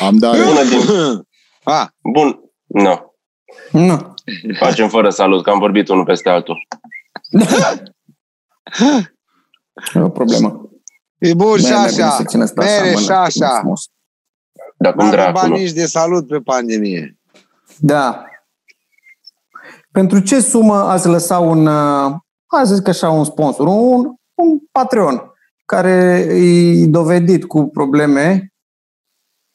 Am dat... Bună din... Ah, Bun. Nu. Nu. Facem fără salut, că am vorbit unul peste altul. E o problemă. e bun și De-aia mi-a venit așa. să țină asta Mere mână, și cum e așa. frumos. Dar cum N-am dracu bani nu. nici de salut pe pandemie. Da. Pentru ce sumă ați lăsa un, uh, hai să zic așa, un sponsor, un, un Patreon, care e dovedit cu probleme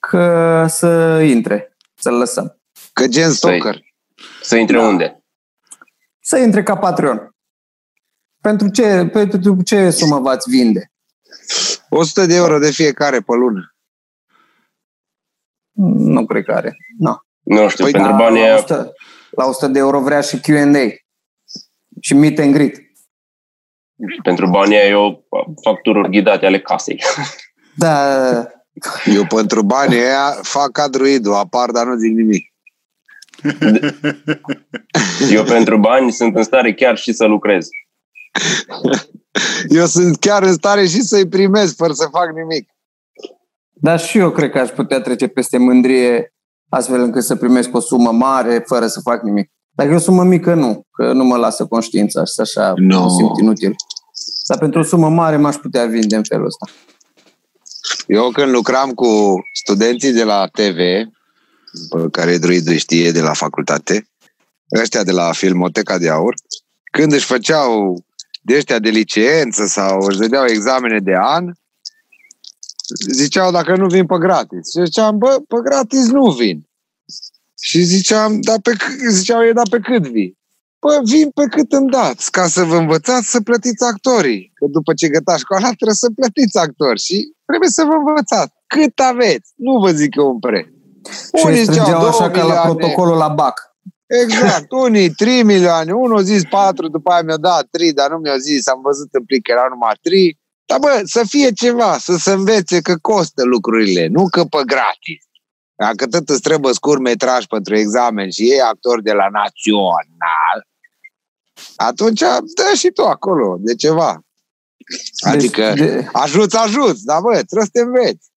că să intre, să-l lăsăm. Că gen stalker. Să intre Da. unde? Să intre ca Patreon. Pentru ce, pentru ce sumă v-ați vinde? 100 de euro de fiecare pe lună. Nu cred că are. No. Nu știu, Păi pentru La banii aia 100, la 100 de euro vrea și Q&A. Și meet and greet. Pentru banii aia eu fac tururi ghidate ale casei. Da, Eu pentru banii ăia fac cadruidul, apar, dar nu zic nimic. Eu pentru bani sunt în stare chiar și să lucrez. Eu sunt chiar în stare și să-i primesc fără să fac nimic. Dar și eu cred că aș putea trece peste mândrie astfel încât să primesc o sumă mare fără să fac nimic. Dacă e o sumă mică, nu, că nu mă lasă conștiința și așa No. mă simt inutil. Dar pentru o sumă mare m-aș putea vinde în felul ăsta. Eu când lucram cu studenții de la TV, pe care druidul știe de la facultate, ăștia de la Filmoteca de Aur, când își făceau de ăștia de licență sau își dădeau examene de an, ziceau dacă nu vin pe gratis. Și ziceam, bă, pe gratis nu vin. Și ziceam, da pe, c- ziceau ei, da pe cât vii? Bă, vin pe cât îmi dați, ca să vă învățați să plătiți actorii. Că după ce gătați școala, trebuie să plătiți actori și trebuie să vă învățați. Cât aveți? Nu vă zic eu un preț. Și îi Unii ziceau strângeau două așa ca la milioane. protocolul la BAC. Exact, unii 3 milioane, unul a zis 4, după aia mi-a dat 3, dar nu mi-a zis, am văzut în plic că erau numai 3. Dar bă, să fie ceva, să se învețe că costă lucrurile, nu că pe gratis. Dacă tot îți trebuie scurt metraj pentru examen și e actor de la național, atunci dă și tu acolo de ceva. Adică Deci, de, ajuți, ajuți, dar bă, trebuie să te înveți.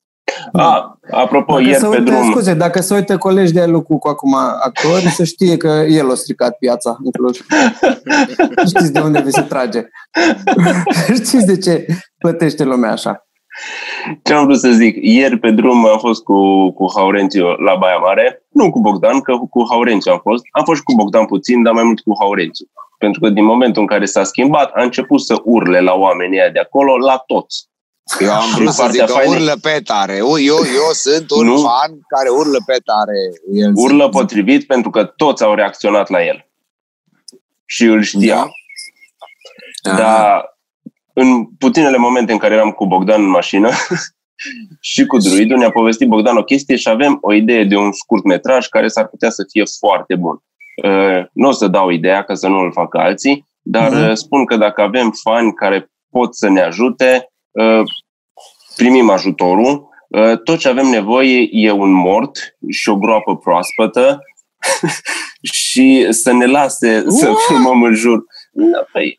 A, apropo, dacă ieri se pe uite, drum... scuze, dacă se uită colegi de lucru cu acum actori, să știe că el a stricat piața în Cluj. Știți de unde vi se trage. Știți de ce plătește lumea așa. Ce am vrut să zic? Ieri pe drum am fost cu, cu Haurențiu la Baia Mare. Nu cu Bogdan, că cu Haurențiu am fost. Am fost și cu Bogdan puțin, dar mai mult cu Haurențiu. Pentru că din momentul în care s-a schimbat, a început să urle la oamenii ăia de acolo, la toți. Eu am Și vrut să partea zic că faină- urlă pe tare. Eu, eu, eu sunt un Nu. fan care urlă pe tare. El Urlă potrivit pentru că toți au reacționat la el. Și îl știa. Da. Dar în puținele momente în care eram cu Bogdan în mașină și cu druidul, ne-a povestit Bogdan o chestie și avem o idee de un scurt metraj care s-ar putea să fie foarte bun. Uh, Nu o să dau ideea ca să nu îl facă alții, dar Mhm. uh, spun că dacă avem fani care pot să ne ajute, uh, primim ajutorul. Uh, Tot ce avem nevoie e un mort și o groapă proaspătă și să ne lase să What? filmăm în jur. Da, Păi,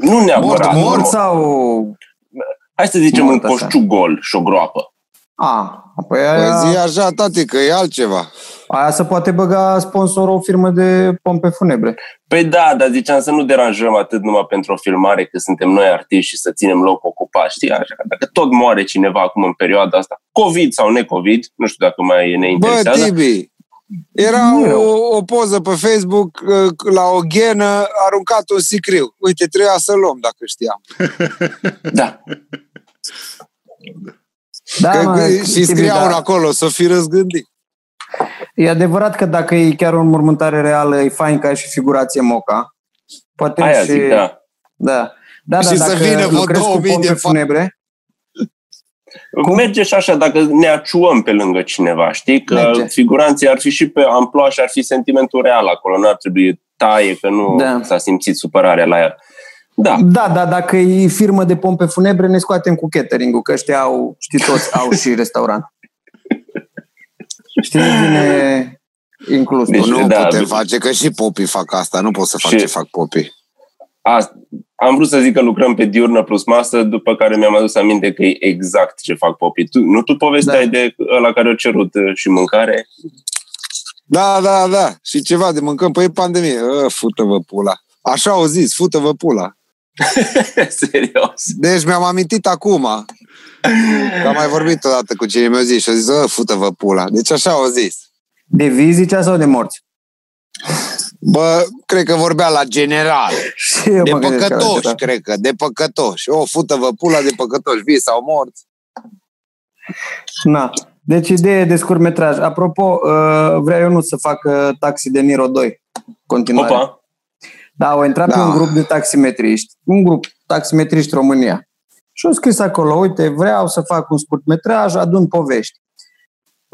nu neapărat. Mort, Mort nu. sau... Hai să zicem Mort un așa. coșciu gol și o groapă. A, păi Păi aia, zi așa, tati, că e altceva. aia se poate băga sponsor o firmă de pompe funebre. Păi da, dar ziceam să nu deranjăm atât numai pentru o filmare, că suntem noi artiști și să ținem loc ocupat, știi? Așa, dacă tot moare cineva acum în perioada asta, COVID sau ne-COVID, nu știu dacă mai ne Bă, interesează, Tibi, era Nu e rău. o, o poză pe Facebook uh, la o ghenă aruncat un sicriu. Uite, trebuia să luăm dacă știam. da. Da, Că, mă, și Tibi, scria da. un acolo, să fi răzgândit. E adevărat că dacă e chiar o înmormântare reală, e fain că ai și figurație moca. Poate Aia și... zic, da. Da. Da, Și da, să dacă vină vreo lucrezi cu 2000 de pompe fani. funebre, Merge și așa, dacă ne aciuăm pe lângă cineva, știi? Că Merge. figuranții ar fi și pe amploa și ar fi sentimentul real acolo, nu ar trebui taie, că nu Da. s-a simțit supărarea la ea. Da, Da, da, dacă e firmă de pompe funebre, ne scoatem cu catering-ul, că ăștia au, știi toți, au și restaurant. Știi, vine inclus. Deci, nu da, putem bine. face, că și popii fac asta. Nu pot să fac Și- ce fac popii. Asta, am vrut să zic că lucrăm pe diurnă plus masă, după care mi-am adus aminte că e exact ce fac popii. Tu, nu tu povesteai da. de ăla care a cerut uh, și mâncare? Da, da, da. Și ceva de mâncăm. Păi e pandemie. Ă, fută-vă pula. Așa au zis, fută-vă pula. Serios. Deci mi-am amintit acum. Că am mai vorbit odată cu cine mi-a zis și a zis, ă, fută-vă pula. Deci așa au zis. De vii zicea sau de morți? Bă, cred că vorbea la general. Și eu De mă gândesc că păcătoși, așa. cred că. De păcătoși. O, fută-vă pula de păcătoși. Vii sau morți. Na. Deci idee de scurtmetraj. Apropo, uh, vrea eu nu să fac uh, taxi de Niro 2. Continuare. Opa, Da, au intrat Da. pe un grup de taximetriști, un grup taximetriști România. Și au scris acolo, uite, vreau să fac un scurtmetraj, adun povești.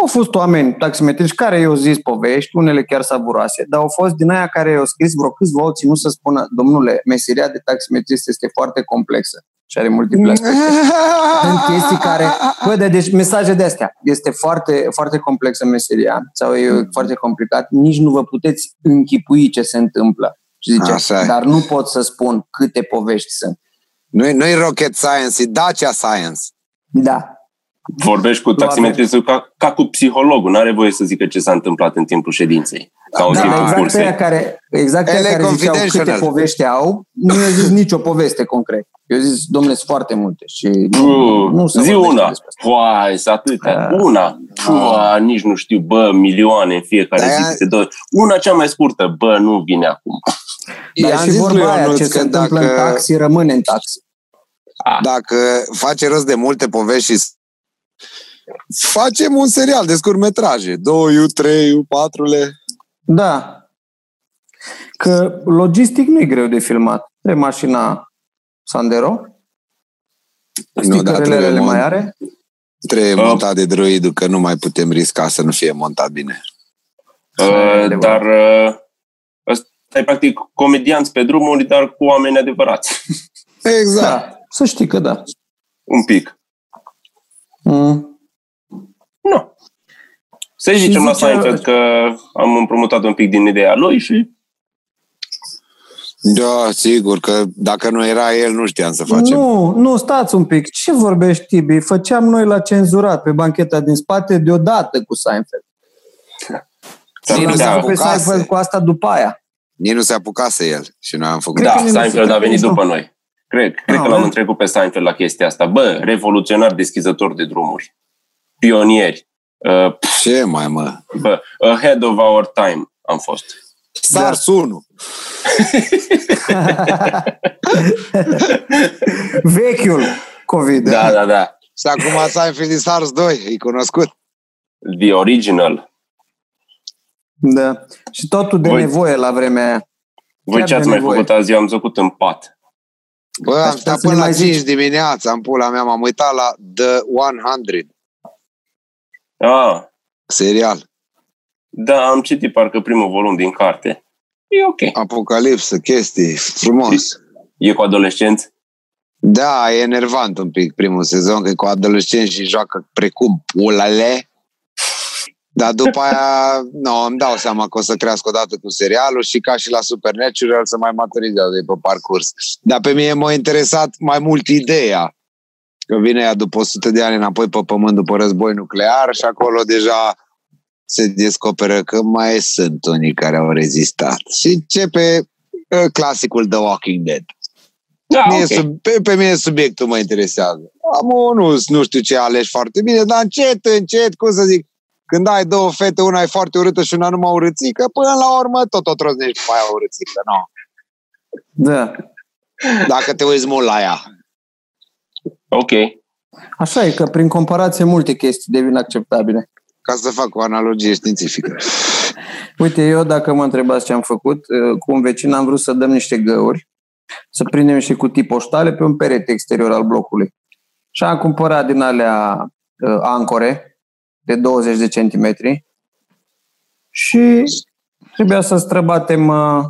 Au fost oameni taximetriști care i-au zis povești, unele chiar savuroase, dar au fost din aia care i-au scris vreo câțiva au ținut să spună, domnule, meseria de taximetrist este foarte complexă și are multiple aspecte. Sunt chestii care... Bă, de, deci mesaje de astea. Este foarte, foarte complexă meseria sau e foarte complicat. Nici nu vă puteți închipui ce se întâmplă. Și zice, Așa e. dar nu pot să spun câte povești sunt. Nu-i, nu-i rocket science, e Dacia science. Da. Vorbești cu taximetristul ca, ca cu psihologul. Nu are voie să zică ce s-a întâmplat în timpul ședinței. Sau în Da, timpul exact cursei. aia care, exact aia Ele care ziceau confidential. câte povești au, nu i-a zis nicio poveste concret. Eu zis, domnule, sunt foarte multe. Și Nu, nu se zi vorbește una. despre asta. Foai, să atâtea. Ah. Una. Fua, nici nu știu, bă, milioane în fiecare Da, zi. ea- câte două. Una cea mai scurtă, bă, nu vine acum. Dar I-am și zis lui vorba aia, Ionuț ce că se întâmplă în dacă- taxi, rămâne în taxi. Dacă face rost de multe povești și facem un serial de scurtmetraje. 2 3 4 le Da. Că logistic nu e greu de filmat. De mașina Sandero. Nu, da, Stickerele trebuie le mon- mai are. Trebuie Uh. montat de droidul, că nu mai putem risca să nu fie montat bine. Uh, adevărat. dar uh, ăsta e practic comedianți pe drumuri, dar cu oameni adevărați. Exact. Da. Să știi că da. Un pic. Mm. Nu. Să-i Și zicem la zicea- Seinfeld că am împrumutat un pic din ideea lui și Da, sigur că dacă nu era el, nu știam să facem. Nu, nu, stați un pic. Ce vorbești, Tibi? Făceam noi la cenzurat pe bancheta din spate deodată cu Seinfeld. s-ar Nici nu L-am se putea- făcut pe apucase. Seinfeld cu asta după aia. Nici nu se apucase el și noi am făcut. Cred Da, că nici nu Seinfeld se a venit nici nu. după noi. Cred, cred Ah, că l-am bă. întrebat pe Seinfeld la chestia asta. Bă, revoluționar deschizător de drumuri. Pionieri. Uh, pf, Ce mai, mă? bă, ahead of our time am fost. SARS 1. Vechiul COVID. Da, da, da. Și acum Seinfeld din SARS 2, e cunoscut. The original. da. Și totul de Voi- nevoie la vremea aia. Voi Chiar ce ați de mai nevoie. făcut azi? Eu am zăcut în pat. Bă, Aș am putea stat să ne până la mai 5 zici. dimineața, în pula mea, m-am uitat la The 100, Ah, serial. da, am citit parcă primul volum din carte. E ok. Apocalipsă, chestii, frumos. E cu adolescenți? Da, e enervant un pic primul sezon, că e cu adolescenți și joacă precum pulale. Dar după aia, nu, îmi dau seama că o să crească odată cu serialul și ca și la Supernatural să mai maturizează de pe parcurs. Dar pe mine m-a interesat mai mult ideea că vine ea după 100 de ani înapoi pe pământ după război nuclear și acolo deja se descoperă că mai sunt unii care au rezistat. Și începe uh, clasicul The Walking Dead. Da, Mie ok. sub, pe, pe mine subiectul mă interesează. Am o, nu, nu știu ce alegi foarte bine, dar încet, încet, cum să zic, când ai două fete, una e foarte urâtă și una numai urâțică, până la urmă tot o troznești cu aia urâțică, nu. Da. Dacă te uiți mult la ea. Ok. Așa e că prin comparație multe chestii devin acceptabile. Ca să fac o analogie științifică. Uite, eu dacă mă întrebați ce am făcut, uh, cu un vecin am vrut să dăm niște găuri, să prindem niște cutii poștale pe un perete exterior al blocului. Și am cumpărat din alea uh, ancore de 20 de centimetri și trebuia să străbatem uh,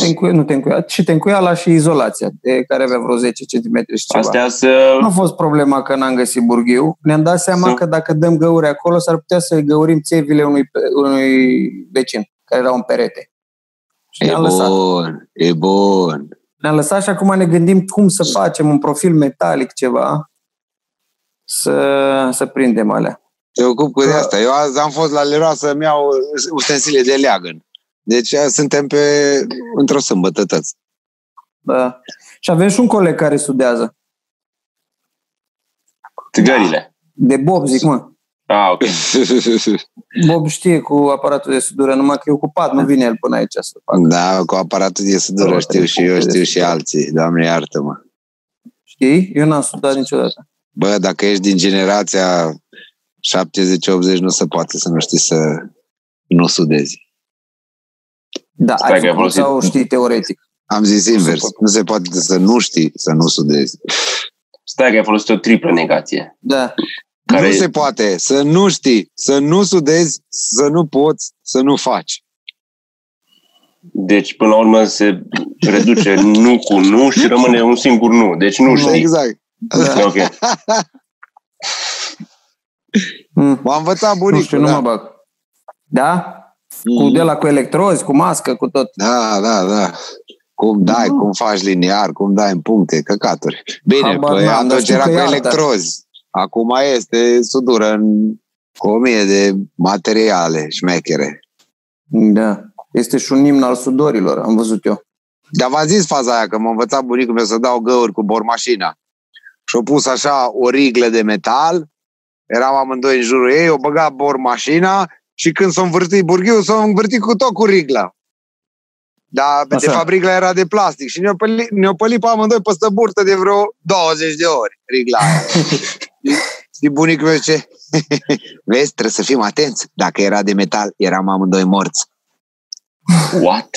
tencu- nu tencuia, și tencuiala și izolația, de care avea vreo 10 centimetri și ceva. Astea să... Nu a fost problema că n-am găsit burghiu. Ne-am dat seama Să- că dacă dăm găuri acolo, s-ar putea să găurim țevile unui, unui vecin, care era un perete. Și E ne-am lăsat. bun, e bun. Ne-am lăsat și acum ne gândim cum să facem un profil metalic ceva să, să prindem alea. Te ocup cu de asta. Eu azi am fost la Leroy să-mi iau ustensile de leagăn. Deci suntem pe într-o sâmbătă tăți. Da. Și avem și un coleg care studiază. Țigările. De Bob, zic, mă. Ah, ok. Bob știe cu aparatul de sudură, numai că e ocupat, nu vine el până aici să facă. Da, cu aparatul de sudură știu și eu, știu și alții. Doamne, iartă-mă. Știi? Eu n-am sudat niciodată. Bă, dacă ești din generația 70-80, nu se poate să nu știi să nu sudezi. Da, Stai ai că ai făcut folosit- sau știi teoretic? Am zis invers. Nu se poate să nu știi să nu sudezi. Stai că ai folosit o triplă negație. Da. Care Nu se poate să nu știi, să nu sudezi, să nu poți, să nu faci. Deci, până la urmă, se reduce nu cu nu și rămâne un singur nu. Deci nu știi. Exact. da. Ok. Mm. M-a învățat Nu bunicul. știu, nu da. mă bag. Da? Cu Mm. de la cu electrozi, cu mască, cu tot. Da, da, da. Cum dai, Nu. cum faci liniar, cum dai în puncte, căcaturi. Bine, Habar păi n-am, dar atunci știu era că cu e alta. electrozi. Acum este sudură în cu o mie de materiale șmechere. Da. Este și un imn al sudorilor, am văzut eu. Dar v-am zis faza aia, că m-a învățat bunicul meu să dau găuri cu bormașina. Și-a pus așa o riglă de metal, eram amândoi în jurul ei, o băga bormașina și când s-a învârtit burghiul, s-a învârtit cu tot cu rigla. Dar, de Așa. fapt, rigla era de plastic și ne-o pălit, ne-o pălit pe amândoi peste burtă de vreo 20 de ori, rigla aia. și, și bunicul meu zice, vezi, trebuie să fim atenți. Dacă era de metal, eram amândoi morți. What?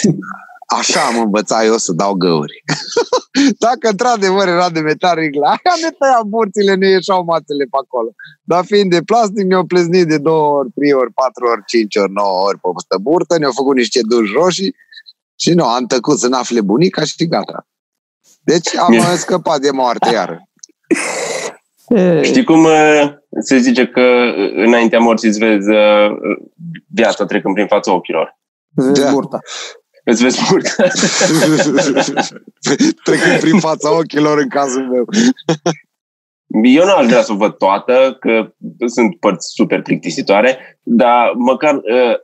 Așa am învățat eu să dau găuri. Dacă într-adevăr era de metal rigla, aia ne tăia burțile, ne ieșau mațele pe acolo. Dar fiind de plastic, ne-au pleznit de două ori, trei ori, patru ori, cinci ori, nouă ori pe păstă burtă, ne-au făcut niște duși roșii și nu, am tăcut să n-afle bunica și gata. Deci am Mie- scăpat de moarte iară. E, Știi cum uh, se zice că uh, înaintea morții îți vezi uh, viața trecând prin fața ochilor? Vezi Da. burta. Îți vezi mult. Trecând prin fața ochilor în cazul meu. Eu nu aș vrea să o văd toată, că sunt părți super plictisitoare, dar măcar uh,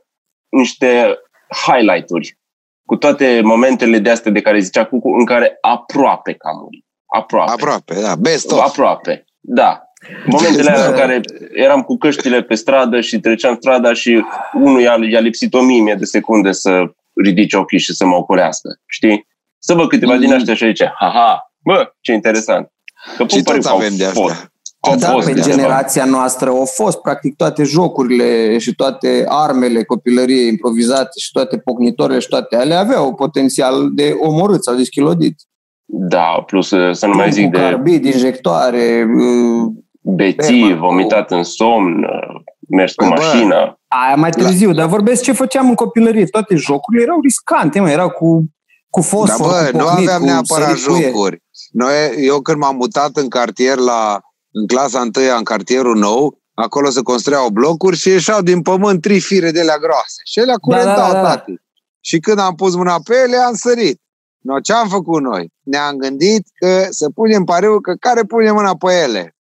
niște highlight-uri cu toate momentele de astea de care zicea Cucu, în care aproape că a murit. Aproape. Aproape, da, best of. Aproape, da. Momentele alea în care eram cu căștile pe stradă și treceam strada și unul i-a, i-a lipsit o mie de secunde să ridice ochii și să mă ocolească. Știi? Să văd câteva din astea și zice, haha, bă, ce interesant. Că Și pare toți că au avem de fost. astea. Au da, fost pe de ceva. generația noastră au fost practic toate jocurile și toate armele copilăriei improvizate și toate pocnitorile și toate alea aveau potențial de omorât sau de schilodit. Da, plus uh, să nu mai cu zic de carbid, injectoare, uh, beții, Berman, vomitat în somn, uh, mers cu Bă, bă. mașina. Aia mai târziu, dar vorbesc ce făceam în copilărie. Toate jocurile erau riscante, mă, erau cu, cu Dar fosfor, bă, cu nu pocnit, aveam cu neapărat sărit cu e. jocuri. Noi, eu când m-am mutat în cartier la, în clasa întâia, în cartierul nou, acolo se construiau blocuri și ieșeau din pământ trei fire de alea groase. Și ele curentau, da, da, da. tati. Și când am pus mâna pe ele, am sărit. No, ce am făcut noi? Ne-am gândit că să punem pariu că care pune mâna pe ele.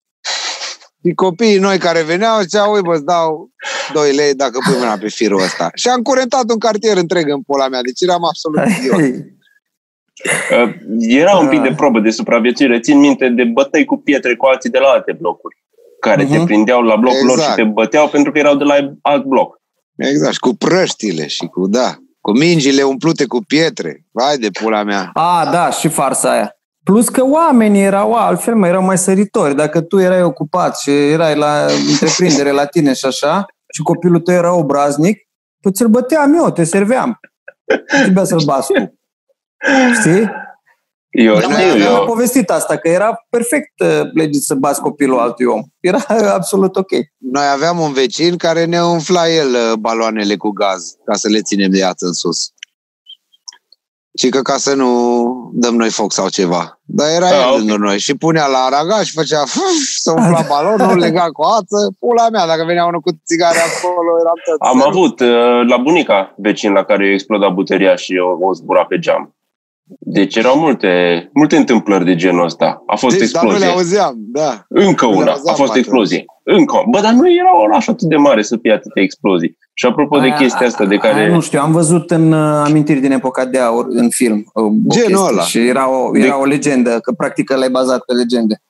Și copiii noi care veneau ziceau, ui bă, îți dau 2 lei dacă pui mâna pe firul ăsta. Și am curentat un cartier întreg în pula mea, deci eram absolut idiot. Uh, Era un pic Ah. de probă de supraviețuire. Țin minte de bătăi cu pietre cu alții de la alte blocuri, care te Mhm. prindeau la blocul lor și Exact. te băteau pentru că erau de la alt bloc. Exact, și cu prăștile și cu, da, cu mingile umplute cu pietre. Vai de pula mea. A, da, și farsa aia. Plus că oamenii erau altfel, mai erau mai săritori. Dacă tu erai ocupat și erai la întreprindere la tine și așa, și copilul tău era obraznic, păi ți-l băteam eu, te serveam. Nu Trebuia să-l bați tu. Știi? Eu Păi Dar știu, mai am eu, povestit asta, că era perfect uh, legit să bați copilul altui om. Era absolut ok. Noi aveam un vecin care ne umfla el uh, baloanele cu gaz ca să le ținem de iață în sus. Și că ca să nu dăm noi foc sau ceva. Dar era Ah, el ok. lângă noi și punea la araga și făcea fuf, să umfla balonul, lega cu ață. Pula mea, dacă venea unul cu țigare acolo, eram tot am avut uh, la bunica vecin la care i-a explodat buteria și o, o zbura pe geam. Deci erau multe, multe întâmplări de genul ăsta. A fost Deci, dar nu explozie. le auzeam, da. Încă Nu le una. auzeam A fost atunci. explozie. Încă una. Bă, dar nu era un oraș atât de mare să fie atâtea explozii. Și apropo de Aia- chestia asta de aia care... nu știu, am văzut în uh, amintiri din epoca de aur, în film. uh, o Genul chestie ăla. Și era o, era o legendă, că practic ăla e bazat pe legende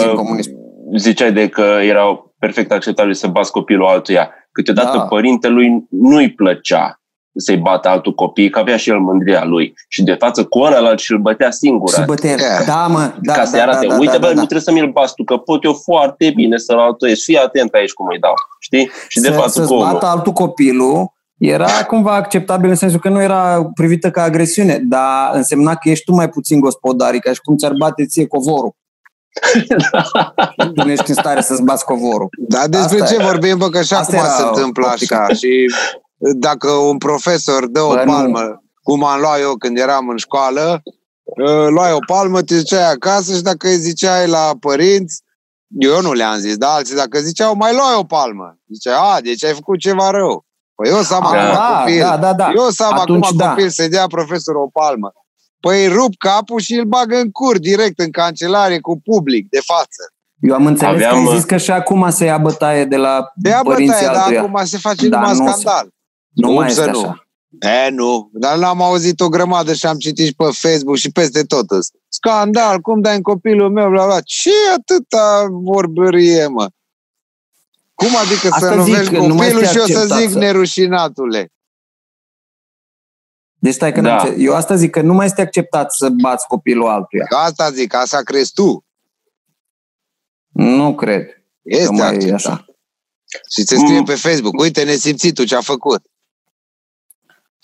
din uh, comunism. ziceai de că erau perfect acceptabil să bați copilul altuia. Câteodată Da. părintelui nu-i plăcea să-i bată altul copii, că avea și el mândria lui. Și de față cu ălalt și îl bătea singur. Și bătea. Yeah. Da, mă, da, ca da, să-i arate, da, da, uite, da, bă, da, nu da. trebuie să mi-l bați tu, că pot eu foarte bine să-l altuiesc. Fii atent aici cum îi dau. Știi? Și de să, față să-ți cu omul. bată altul copilul era cumva acceptabil în sensul că nu era privită ca agresiune, dar însemna că ești tu mai puțin gospodar, e ca și cum ți-ar bate ție covorul. tu nu ești în stare să-ți bați covorul. Dar despre Asta ce e. vorbim, bă, că și Asta acum era se întâmplă optica. așa. Și dacă un profesor dă o Bă, nu. palmă, cum am luat eu când eram în școală, uh, luai o palmă, te ziceai acasă și dacă îi ziceai la părinți, eu nu le-am zis, dar alții dacă ziceau, mai luai o palmă. Ziceai, a, deci ai făcut ceva rău. Păi eu să am Da. acum da, copil, da, da, da. eu să am Atunci acum da. copil să dea profesorul o palmă. Păi îi rup capul și îl bagă în cur, direct în cancelarie, cu public, de față. Eu am înțeles Aveam, că ai uh, zis că și acum se ia bătaie de la De ia părinții bătaie, dar altuia. acum se face Da, numai nu se- scandal. Nu Cum mai să este nu? așa. E, nu. Dar l-am auzit o grămadă și am citit și pe Facebook și peste tot. îs. Scandal, cum dai în copilul meu, bla, bla. Ce atâta vorbărie, mă? Cum adică Asta să zic, lovești că nu mai copilul este și eu să acceptat zic să- nerușinatule? Deci stai că Da. n-am înțeles. Eu asta zic că nu mai este acceptat să bați copilul altuia. Că asta zic, asta crezi tu. Nu cred că Este mai e acceptat. așa. Și ți scrie Mm. pe Facebook, uite nesimțitul ce a făcut.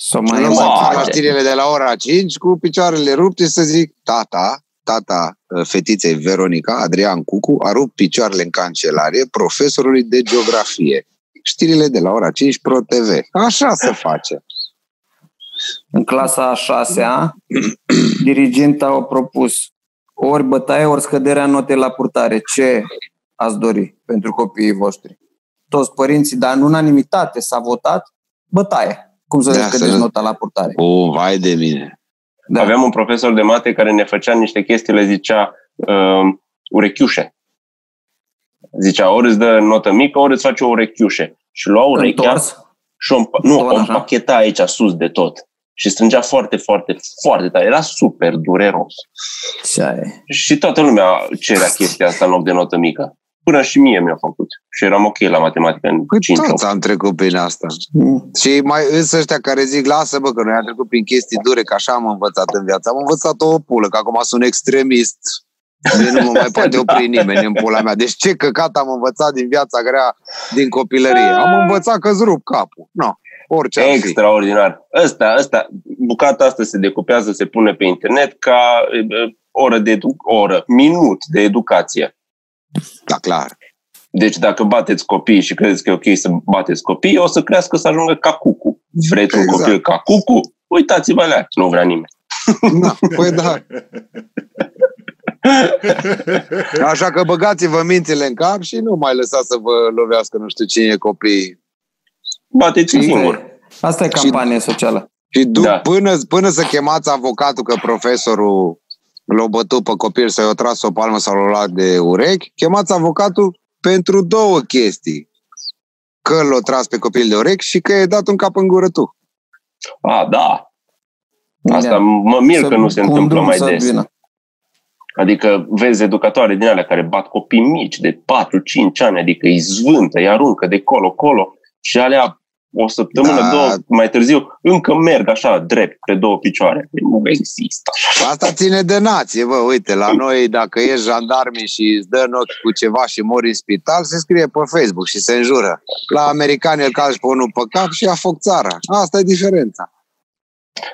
Sau Mai mai nu e să Wow. fac la știrile de la ora 5 cu picioarele rupte și să zic, tata, tata uh, fetiței Veronica, Adrian Cucu, a rupt picioarele în cancelarie profesorului de geografie. Știrile de la ora 5 Pro TV. Așa se face. În clasa a șasea, dirigenta a propus ori bătaie, ori scăderea notei la purtare. Ce ați dori pentru copiii voștri? Toți părinții, dar în unanimitate s-a votat bătaie. Cum să Da, scădeți să nu- nota la purtare? O, vai de mine. Da. Aveam un profesor de mate care ne făcea niște chestii, le zicea uh, urechiușe. Zicea, ori îți dă notă mică, ori îți face o urechiușe. Și lua urechea Întors? și o, împa- nu, Tot o așa. împacheta aici sus de tot. Și strângea foarte, foarte, foarte tare. Era super dureros. Ce e? Și toată lumea cerea chestia asta în loc de notă mică. Până și mie mi-a făcut. Și eram ok la matematică în Păi 5 toți am trecut prin asta. Mm. Și mai însă ăștia care zic, lasă bă, că noi am trecut prin chestii dure, că așa am învățat în viață. Am învățat o pulă, că acum sunt extremist. De nu mă mai poate opri nimeni în pula mea. Deci ce căcat am învățat din viața grea, din copilărie. Am învățat că-ți rup capul. No, orice ar fi. Extraordinar. Ăsta, ăsta, bucata asta se decupează, se pune pe internet ca e, e, oră de edu- oră, minut de educație. Da, clar. Deci dacă bateți copii și credeți că e ok să bateți copii, o să crească să ajungă ca cucu. Vreți un Exact. copil ca cucu? Uitați-vă la ea. Nu vrea nimeni. Da, păi da. Așa că băgați-vă mințile în cap și nu mai lăsați să vă lovească nu știu cine copii. Bateți Și- singur. Asta e campanie socială. Și du- Da. până, până să chemați avocatul că profesorul l-a bătut pe copil să-i o tras o palmă sau l-a luat de urechi, chemați avocatul pentru două chestii. Că l-a tras pe copil de urechi și că i-a dat un cap în gură tu. A, da. Asta Da. mă mir Să- că nu se cu un întâmplă drum mai să des. vină. Adică vezi educatoare din alea care bat copii mici de 4-5 ani, adică îi zvântă, îi aruncă de colo-colo și alea o săptămână, Da. două mai târziu, încă merg așa, drept, pe două picioare. Păi Nu există așa. Asta ține de nație, bă, uite, la noi dacă ești jandarmi și îți dă în ochi cu ceva și mori în spital, se scrie pe Facebook și se înjură. La americani îl calci pe unul pe cap și ia foc țara. Asta e diferența.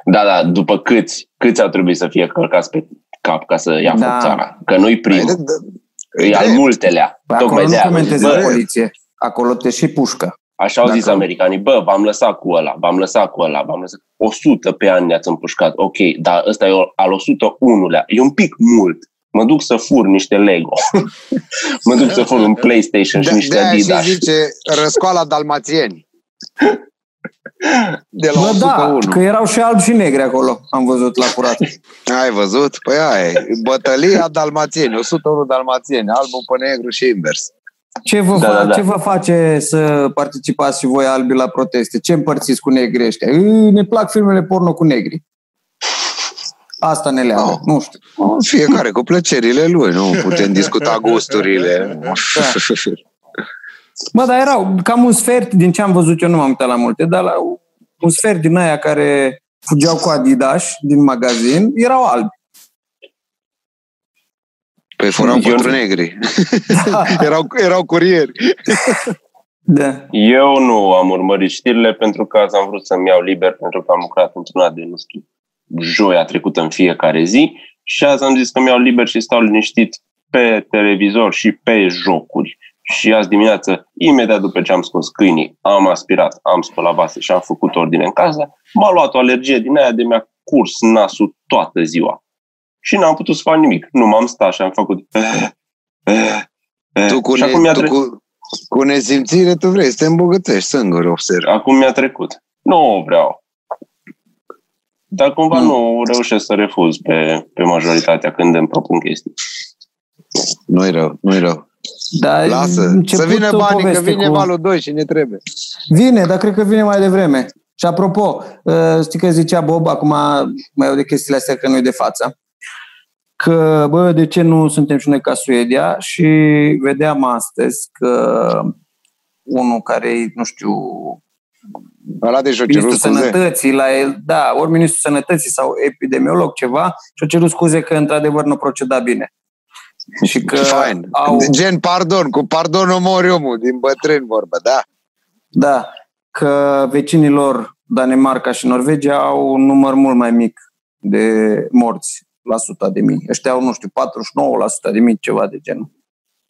Da, da, după câți, câți au trebuit să fie călcați pe cap ca să ia Da. foc țara? Că nu-i Păi, primul, da, e al drept. multelea. Păi Tocmai acolo de nu aia. comentezi Bă, la poliție. Acolo te și pușcă. Așa au zis Dacă- americanii, bă, v-am lăsat cu ăla, v-am lăsat cu ăla, v-am lăsat. 100 pe an ne-ați împușcat, ok, dar ăsta e al 101-lea, e un pic mult. Mă duc să fur niște Lego. mă duc să fur un PlayStation și De, niște de aia și Adidas. zice răscoala dalmațieni. De la Bă, 101. da, că erau și albi și negri acolo, am văzut la curat. Ai văzut? Păi aia e. Bătălia dalmațieni, 101 dalmațieni, albul pe negru și invers. Ce vă, Da, fa- da, da. ce vă face să participați și voi albi la proteste? Ce împărțiți cu negri ăștia? Ii, Ne plac filmele porno cu negri. Asta ne leagă, Oh. nu știu. Fiecare cu plăcerile lui, nu putem discuta gusturile. Bă, dar erau cam un sfert din ce am văzut eu, nu m-am uitat la multe, dar la un sfert din aia care fugeau cu Adidas din magazin, erau albi. Păi furau Eu pentru nu- negri. erau, erau curieri. Da. Eu nu am urmărit știrile pentru că azi am vrut să-mi iau liber pentru că am lucrat într-una de, nu știu, joia trecută în fiecare zi și azi am zis că mi-au liber și stau liniștit pe televizor și pe jocuri. Și azi dimineață, imediat după ce am scos câinii, am aspirat, am spălat vase și am făcut ordine în casă, m-a luat o alergie din aia de mi-a curs nasul toată ziua. Și n-am putut să fac nimic. Nu m-am stat și am făcut... Tu cu, și ne, acum mi-a tu tre- cu, cu nesimțire tu vrei să te îmbogățești singur, observ. Acum mi-a trecut. Nu vreau. Dar cumva Mm. nu reușesc să refuz pe, pe majoritatea când îmi propun chestii. Nu-i rău, nu-i rău. Dar Lasă, a să început vină o banii, că poveste vine cu- valul 2 și ne trebuie. Vine, dar cred că vine mai devreme. Și apropo, uh, știi că zicea Bob, acum mai au de chestiile astea că nu de față, că, bă, de ce nu suntem și noi ca Suedia? Și vedeam astăzi că unul care nu știu, Ăla de și-o cerut ministrul scuze. sănătății la el, da, ori ministrul sănătății sau epidemiolog ceva, și-a cerut scuze că într-adevăr nu proceda bine. Și că Fine. au, Gen pardon, cu pardon omori omul, din bătrân vorba, da? da, că vecinilor Danemarca și Norvegia au un număr mult mai mic de morți la suta de mii. Ăștia au, nu știu, 49% de mii, ceva de genul.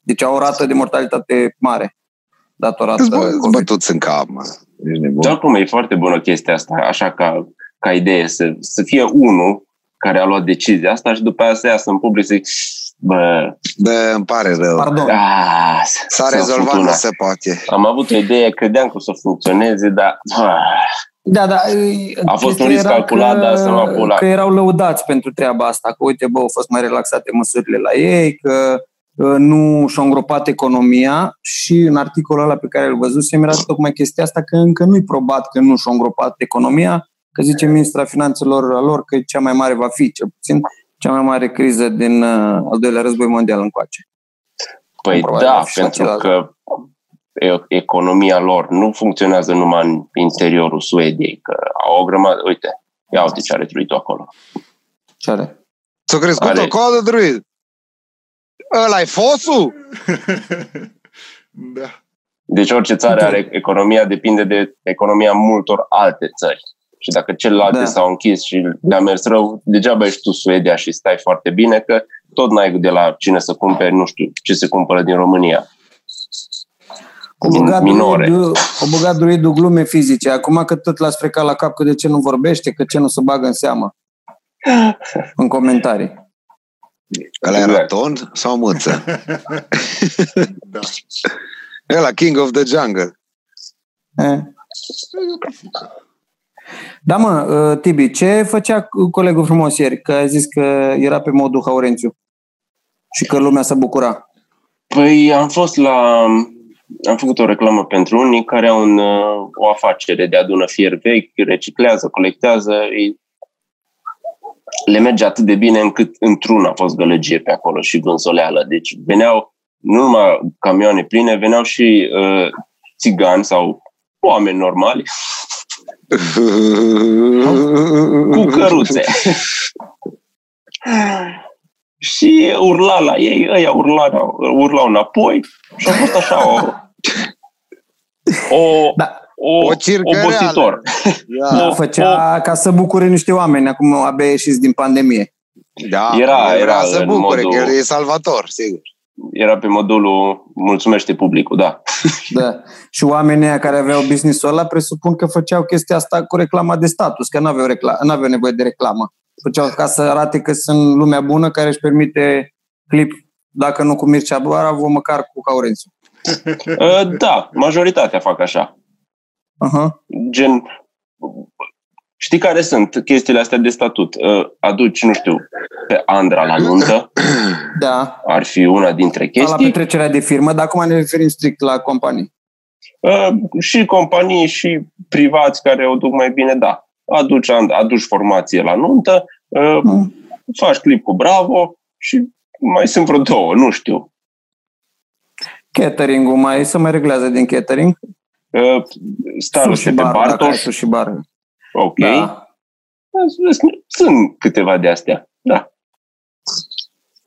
Deci au o rată de mortalitate mare datorată Îți bă- îți COVID. bătuți în cap, mă. Ești nebun. Dar cum e foarte bună chestia asta, așa ca, ca idee, să, să fie unul care a luat decizia asta și după aia să iasă în public să zic, bă, Bă, îmi pare rău. Pardon. a, S-a rezolvat, nu se poate. Am avut o idee, credeam că o să funcționeze, dar ah, Da, da. A fost chestia un risc era calculat, că, dar să mă pula. Că erau lăudați pentru treaba asta, că uite, bă, au fost mai relaxate măsurile la ei, că uh, nu și-au îngropat economia și în articolul ăla pe care îl văzusem era tocmai chestia asta că încă nu-i probat că nu și-au îngropat economia, că zice ministra finanțelor a lor că cea mai mare va fi, cel puțin, cea mai mare criză din uh, al doilea război mondial încoace. Păi Probabil da, va fi și pentru același. că e- economia lor nu funcționează numai în interiorul Suediei, că au o grămadă, uite, ia uite ce are truitul acolo. Ce are? Ți-a crescut Are- o codă, druid? ăla e fosul? da. Deci orice țară Uite. are economia depinde de economia multor alte țări. Și dacă celelalte Da. s-au închis și le-a mers rău, degeaba ești tu Suedia și stai foarte bine, că tot n-ai de la cine să cumperi, nu știu, ce se cumpără din România. O Min- băgat, minore. druidul, o băgat druidul glume fizice. Acum că tot l-ați frecat la cap că de ce nu vorbește, că ce nu se bagă în seamă. În comentarii. Ăla era Exact. ton sau mâță? da. Ăla, King of the Jungle. Eh. Da, mă, uh, Tibi, ce făcea colegul frumos ieri? Că ai zis că era pe modul Haurențiu și că lumea se bucura. Păi am fost la... Am făcut o reclamă pentru unii care au un, uh, o afacere de adună fier vechi, reciclează, colectează. Ei, le merge atât de bine încât într-una a fost gălăgie pe acolo și vânzoleală. Deci veneau nu numai camioane pline, veneau și uh, țigani sau oameni normali cu căruțe. și urla la ei, ăia urlau, urlau înapoi și a fost așa o, o, Da. o, O circăreală. obositor. Da, O- Făcea ca să bucure niște oameni, acum abia ieșiți din pandemie. da Era- el vrea era să în bucure, modul- că el e salvator, sigur. Era pe modulul mulțumește publicul, da. Da. Și oamenii aia care aveau business-ul ăla presupun că făceau chestia asta cu reclama de status, că nu recla- n-aveau nevoie de reclamă. Făceau ca să arate că sunt lumea bună care își permite clip, dacă nu cu Mircea Baravu, măcar cu Caurențiu. Uh, Da, majoritatea fac așa. Aha. Gen, știi care sunt chestiile astea de statut? Uh, Aduci, nu știu, pe Andra la nuntă, Da. ar fi una dintre La chestii. petrecerea de firmă, dar acum ne referim strict la companii. Uh, și companii și privați care o duc mai bine, da. Aduci, aduci formație la nuntă, uh, Mm. faci clip cu Bravo și mai sunt vreo două, nu știu. Catering-ul mai se mai reglează din catering. Uh, Staruște Sushi pe bar, dacă ai Bartoș, sushi bar. ok. Da. Sunt câteva de astea, da.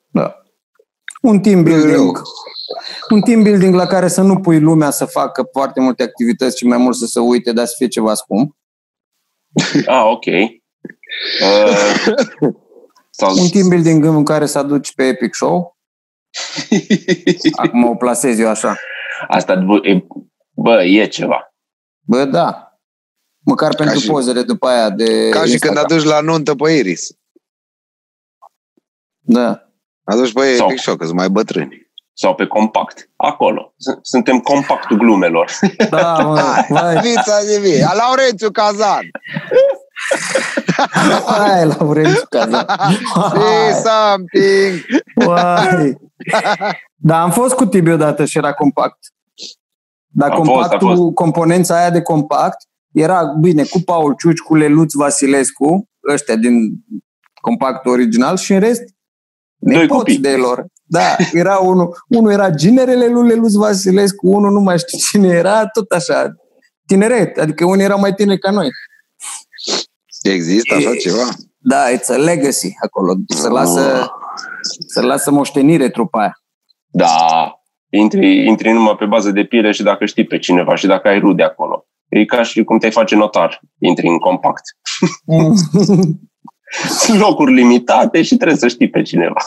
Da. Un team building. Rău. Un team building la care să nu pui lumea să facă foarte multe activități și mai mult să se uite, dar să fie ceva scump. Ah, ok. Uh, sau Un team building în care să aduci pe Epic Show. Acum o plasez eu așa. asta, bă, e, bă, e ceva. Bă, da. Măcar pentru și- pozele după aia de Ca și când Instagram. aduci la nuntă pe Iris. Da. Aduci pe Sau- Epic Show, că sunt mai bătrâni. Sau pe compact. Acolo. S- Suntem compactul glumelor. Da, mă, vai, Vița de vie. A Laurențiu Cazan. Vai, Laurențiu Cazan. Say something. Vai. Da, am fost cu Tibi odată și era compact. Dar A fost, a compactul, fost. componența aia de compact era, bine, cu Paul Ciuci, cu Leluț Vasilescu, ăștia din compactul original și în rest Doi nepoți copii. de lor. Da, era unul, unul era ginerele lui Leluț Vasilescu, unul nu mai știu cine era, tot așa, tineret, adică unii erau mai tineri ca noi. Există așa ceva? Da, it's a legacy acolo, să lasă, să lasă moștenire trupa aia. Da. Intri, intri numai pe bază de pile și dacă știi pe cineva și dacă ai rude acolo. E ca și cum te-ai face notar. Intri în compact. Sunt locuri limitate și trebuie să știi pe cineva.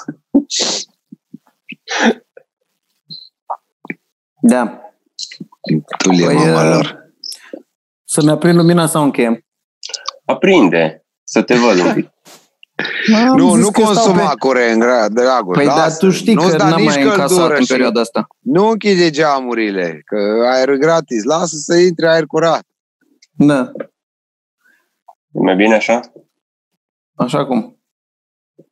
da. Tu le Păi, mama uh, lor. Să-mi aprind lumina sau încheiem? Aprinde. Să te văd un pic. Am Nu, zis nu că stau consuma pe- curent, gra- Dragoș. Păi da, lasă. tu știi Nu-ți că da n-am nici mai încasat căldură în și perioada asta. Nu închide geamurile, că aer gratis. Lasă să intre aer curat. Da, E mai bine așa? așa cum.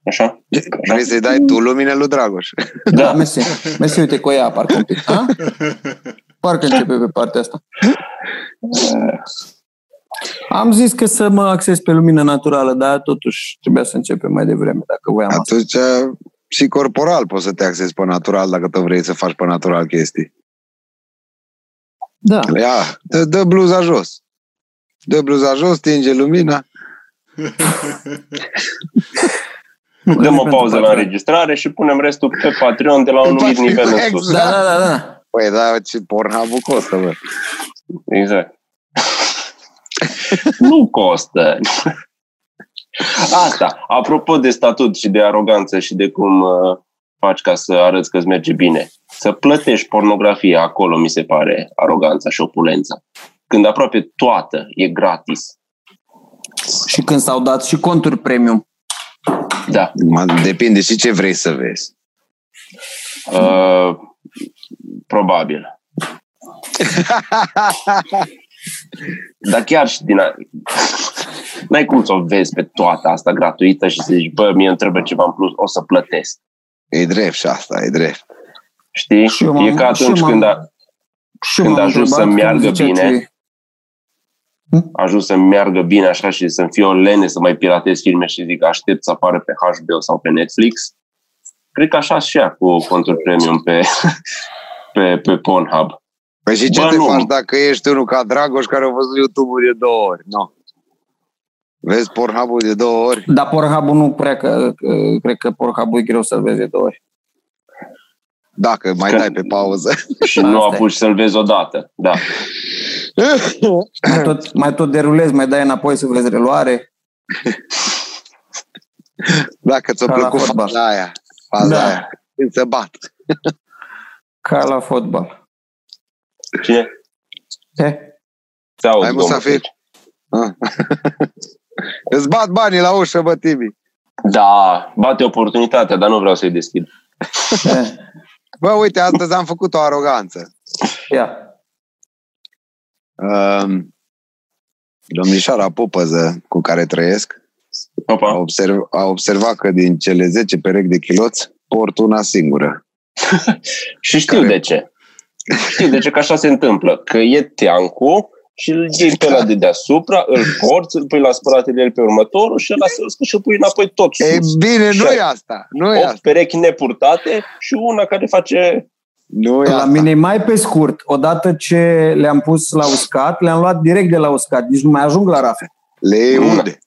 Așa? Vrei să-i dai tu lumină lui Dragoș? Da, Da. mersi. Mersi, uite, cu ea parcă un pic. Ha? Parcă începe pe partea asta. Am zis că să mă acces pe lumină naturală, dar totuși trebuia să începem mai devreme, dacă voiam asta. Atunci și corporal poți să te axezi pe natural dacă tu vrei să faci pe natural chestii. Da, Ia, dă, dă bluza jos. Dă bluza jos, stinge lumina. Dăm o pauză la înregistrare și punem restul pe Patreon de la un Pe anumit nivel în Patreon, sus. Da, da, da, da. Păi da, ce Pornhub costă, bă. Exact. Nu costă. Asta, apropo de statut și de aroganță și de cum uh, faci ca să arăți că îți merge bine. Să plătești pornografie acolo, mi se pare, aroganța și opulența. Când aproape toată e gratis. Și când s-au dat și conturi premium. Da. Mă, Depinde și ce vrei să vezi. Uh, probabil. Dar chiar și din a... N-ai cum să o vezi pe toată asta gratuită și să zici, bă, mie îmi trebuie ceva în plus, o să plătesc. E drept și asta, e drept. Știi? Și eu m-am- e ca și eu atunci m-am- când a, Și eu Când m-am ajungi să întrebat cum meargă zicea bine, că- ajuns să meargă bine așa și să-mi fie o lene să mai piratez filme și zic aștept să apară pe HBO sau pe Netflix. Cred că așa și ea cu conturi premium pe, pe, pe Pornhub. Păi și ce Bă, te nu. faci dacă ești unul ca Dragoș care a văzut YouTube-ul de două ori? Nu. Vezi Pornhub-ul de două ori? Dar Pornhub-ul nu prea că, că, cred că Pornhub-ul e greu să-l vezi de două ori. Dacă mai Că- dai pe pauză. Și nu Asta e. apuci să-l vezi odată. Da. Mai tot, mai tot derulezi, mai dai înapoi să vezi reluare. Dacă ți-a Ca la plăcut fotbal. faza aia. Faza Da. aia. Când se bat. Ca la fotbal. Cine? Eh? Te aud, Hai, domnul Musafir. Feci. Ah. Îți bat banii la ușă, bă, Tibi. Da, bate oportunitatea, dar nu vreau să-i deschid. Eh. Bă, uite, astăzi am făcut o aroganță. Ia. Um, Domnișoara Pupăză cu care trăiesc a, Opa. observ, a observat că din cele 10 perechi de chiloți port una singură. Și știu Care? de ce. Știu de ce că așa se întâmplă. Că e teancul și îl iei pe la de deasupra, îl porți, îl pui la spălatele el pe următorul și ăla se uscă și îl pui înapoi tot sus. Ei bine, nu Și- e asta. Nu e 8 asta. perechi nepurtate și una care face... Nu e La asta. mine e mai pe scurt. Odată ce le-am pus la uscat, le-am luat direct de la uscat. Nici nu mai ajung la rafe. Le iei Nu, unde?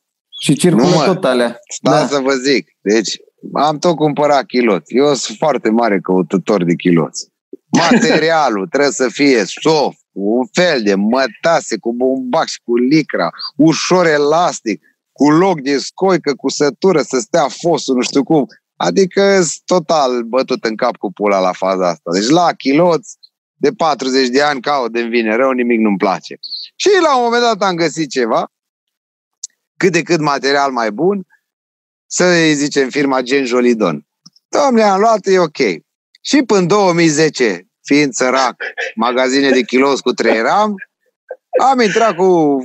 Și circulă Nu, mă. tot alea. Sta Da. să vă zic. Deci, am tot cumpărat chiloți. Eu sunt foarte mare căutător de chiloți. Materialul trebuie să fie soft, un fel de mătase cu bumbac și cu licra, ușor elastic, cu loc de scoică, cu sătură, să stea fostul, nu știu cum. Adică sunt total bătut în cap cu pula la faza asta. Deci la chiloți, de 40 de ani caut de vine rău, nimic nu-mi place. Și la un moment dat am găsit ceva, cât de cât material mai bun, să îi zicem firma Gen Jolidon. Domnule, am luat, e ok. Și până în 2010, fiind sărac, magazine de kilos cu trei eram, am intrat cu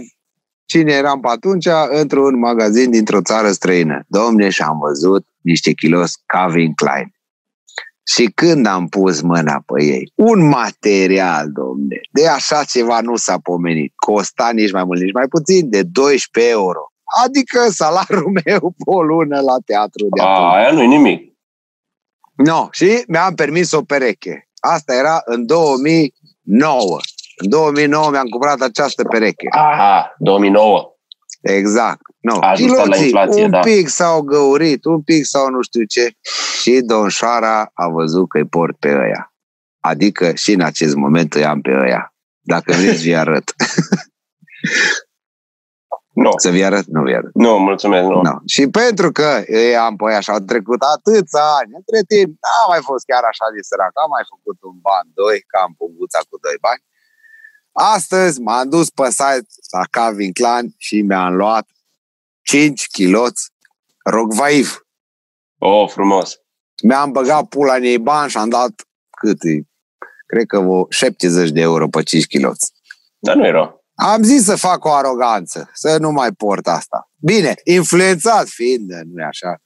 cine eram pe atunci într-un magazin dintr-o țară străină. Domne, și am văzut niște kilos Calvin Klein. Și când am pus mâna pe ei, un material, domne, de așa ceva nu s-a pomenit. Costa nici mai mult, nici mai puțin, de 12 euro. Adică salariul meu pe o lună la teatru de atunci. A, aia nu-i nimic. No, și mi-am permis o pereche. Asta era în 2009. În 2009 mi-am cumpărat această pereche. Aha, 2009. Exact. No. A ajustat la Chiloții inflație, un da. pic s-au găurit, un pic sau nu știu ce. Și domnșoara a văzut că îi port pe ăia. Adică și în acest moment îi am pe ăia. Dacă vreți, vi arăt. Nu, Să vi arăt? Nu vi arăt. nu, mulțumesc, nu. No. Și pentru că îi am pe ăia și au trecut atâția ani, între timp n-a mai fost chiar așa de sărac, am mai făcut un ban, doi, că am punguța cu doi bani. Astăzi m-am dus pe site la Calvin Klein și mi-am luat 5 kiloți Rogvaiv. Oh, frumos. Mi-am băgat pula în ei bani și am dat cât e? Cred că o 70 de euro pe 5 kiloți. Dar nu e rău. Am zis să fac o aroganță, să nu mai port asta. Bine, influențat fiind, nu e așa?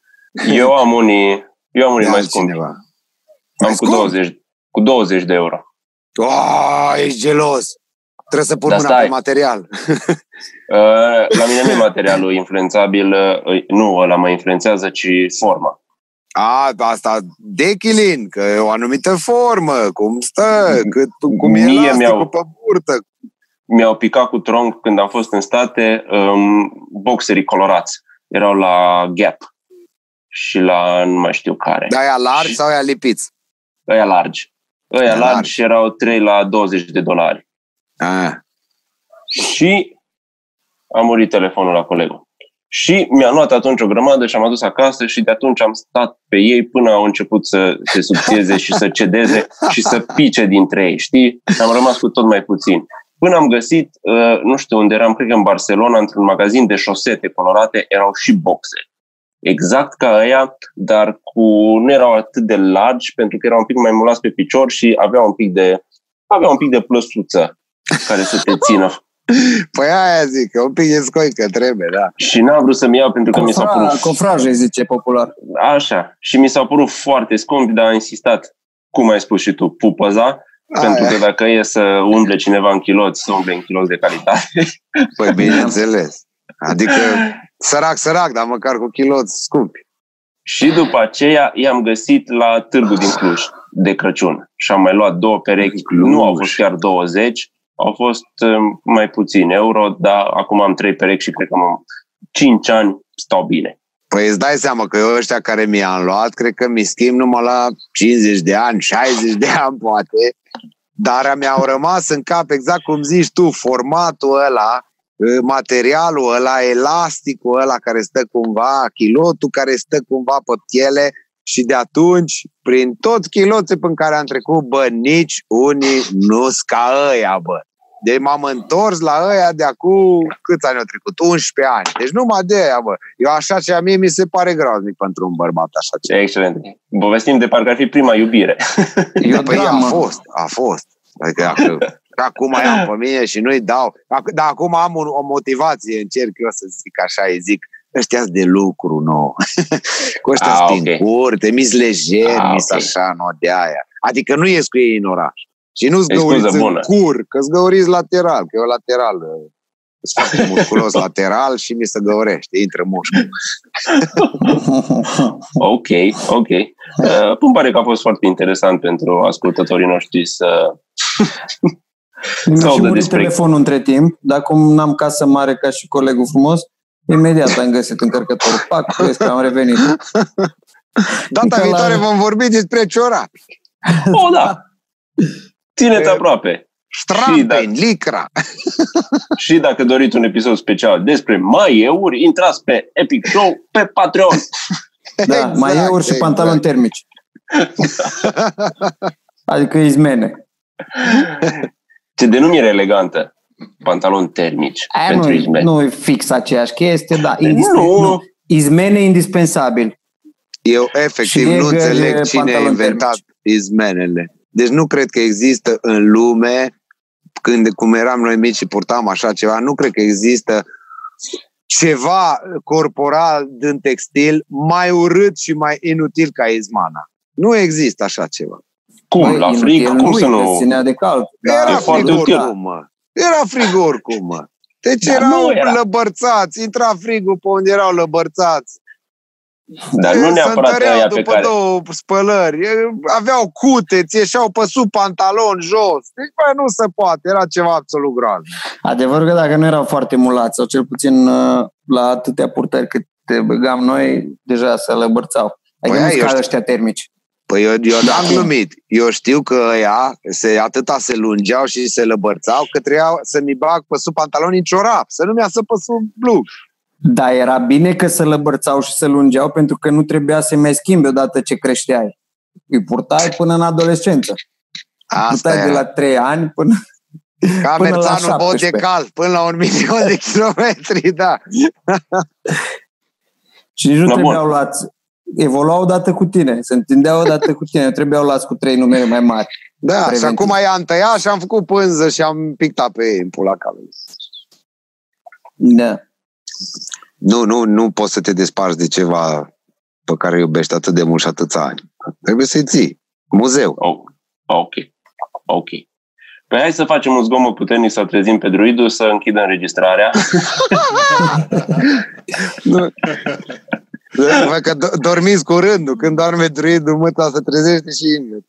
Eu am unii, eu am unii de mai scumpi. altcineva. Am Mai cu scump? 20, cu 20 de euro. Oh, ești gelos. Trebuie să pun Dar mâna stai. pe material. Uh, La mine nu e materialul influențabil, uh, nu ăla mă influențează, ci forma. A, asta declin, că e o anumită formă, cum stă, cât, cum e Mie elasticul mi-au- pe burtă. Mi-au picat cu tronc când am fost în state um, boxerii colorați. Erau la Gap și la nu mai știu care. Dar aia largi Și- sau aia lipiți? Ăia largi. Ăia Ăia largi largi. și erau 3 la 20 de dolari. A, Și a murit telefonul la colegul. Și mi-am luat atunci o grămadă și am adus acasă și de atunci am stat pe ei până au început să se subțieze și să cedeze și să pice dintre ei, știi? Am rămas cu tot mai puțin. Până am găsit, uh, nu știu unde eram, cred că în Barcelona, într-un magazin de șosete colorate, erau și boxe. Exact ca ăia, dar cu nu erau atât de largi, pentru că erau un pic mai mulați pe picior și aveau un pic de, aveau un pic de plăsuță care să te țină Păi aia zic, că un pic de scoică trebuie, da. Și n-am vrut să-mi iau pentru că mi s-au Cofra, părut... cofraje, zice popular. Așa. Și mi s-au părut foarte scumpi, dar am insistat, cum ai spus și tu, pupăza, pentru că dacă e să umble cineva în chiloți, să umble în chiloți de calitate. Păi bineînțeles. Adică sărac, sărac, dar măcar cu kiloți scumpi. și după aceea i-am găsit la târgu din Cluj de Crăciun. Și am mai luat două perechi, Cluj. nu au fost chiar 20, au fost um, mai puțin euro, dar acum am trei perechi și cred că am 5 ani stau bine. Păi îți dai seama că eu ăștia care mi-am luat, cred că mi schimb numai la 50 de ani, 60 de ani poate, dar mi-au rămas în cap exact cum zici tu, formatul ăla, materialul ăla, elasticul ăla care stă cumva, chilotul care stă cumva pe piele și de atunci, prin tot chiloții prin care am trecut, bă, nici unii nu ca ăia, bă. Deci m-am întors la ăia de acum, câți ani au trecut? 11 ani. Deci numai de aia, bă. Eu așa ce mie mi se pare groaznic pentru un bărbat așa ce. Excelent. Povestim de parcă ar fi prima iubire. Eu, E păi a dramă. fost, a fost. Adică dacă Și acum mai am pe mine și nu-i dau. Ac- Dar acum am un, o motivație, încerc eu să zic așa, îi zic, ăștia de lucru nou. Cu ăștia Ah, sunt ok. în curte, mis lejer, Ah, mis ok. așa, nu de aia. Adică nu ies cu ei în oraș. Și nu E scuză zgăuriți în bună. cur, că zgăuriți lateral, că eu lateral uh, sunt foarte musculos lateral și mi se găurește, intră mușchiul. Ok, ok. Uh, îmi pare că a fost foarte interesant pentru ascultătorii noștri să... Mi-a Sau și de murit despre- telefonul între timp, dar cum n-am casă mare ca și colegul frumos, imediat am găsit încărcătorul. Pac, vezi că am revenit. Data Că la- viitoare vom vorbi despre ciorapi. Oh, da! Țineți E- aproape! Și Strampeni, dacă- licra. Și dacă doriți un episod special despre maieuri, intrați pe Epic Show pe Patreon. Da, Exact, mai euri și exact. pantaloni termici. Adică izmene. Ce denumire elegantă. Pantaloni termici Aia pentru nu, izmeni. nu e fix aceeași chestie, da. Nu. Indispen- nu. Izmene indispensabil. Eu efectiv Și nu Jäger, înțeleg cine a pantaloni inventat termici. izmenele. Deci nu cred că există în lume, când cum eram noi mici și purtam așa ceva, nu cred că există ceva corporal din textil mai urât și mai inutil ca izmana. Nu există așa ceva. Cum? Băi, la inutil frig? Cum nu să e, că nu? Ținea de cald. Era e frig foarte oricum, util. mă. Era frig oricum, mă. Deci Dar erau nu era. lăbărțați, intra frigul pe unde erau lăbărțați. Dar nu Se neapărat întăreau aia pe după care... două spălări. Aveau cute, ți ieșeau pe sub pantalon jos. Deci, bă, nu se poate. Era ceva absolut groaznic. Adevărul că dacă nu erau foarte mulați, sau cel puțin uh, la atâtea purtări cât te băgam noi, deja se lăbărțau. Adică Păi, nu eu ca știu. ăștia termici. Păi eu, eu n-am Da. glumit. Eu știu că ăia se, atâta se lungeau și se lăbărțau că trebuia să mi bag pe sub pantaloni în ciorap, să nu mi-asă pe sub blugi. Dar era bine că se lăbărțau și se lungeau pentru că nu trebuia să mai schimbi odată ce creșteai. Îi purtai până în adolescență. Asta Purtai de era. la 3 ani până... Ca până la merțanul 17. bodecal, până la un milion de kilometri, da. Și nici nu Na, trebuiau bun. luați. Evoluau odată cu tine, se întindeau odată cu tine, nu trebuiau luați cu trei numere mai mari. Da, și Preventiv. acum i-am tăiat și am făcut pânză și am pictat pe ei în pula calului. Da. Nu, nu, nu poți să te desparți de ceva pe care îl iubești atât de mult și atâția ani. Trebuie să-i ții. Muzeu. Oh, ok. Ok. Păi hai să facem un zgomot puternic să trezim pe druidul să închidă înregistrarea. Nu. Vă că do- dormiți cu rândul. Când doarme druidul, mâta se trezește și invers.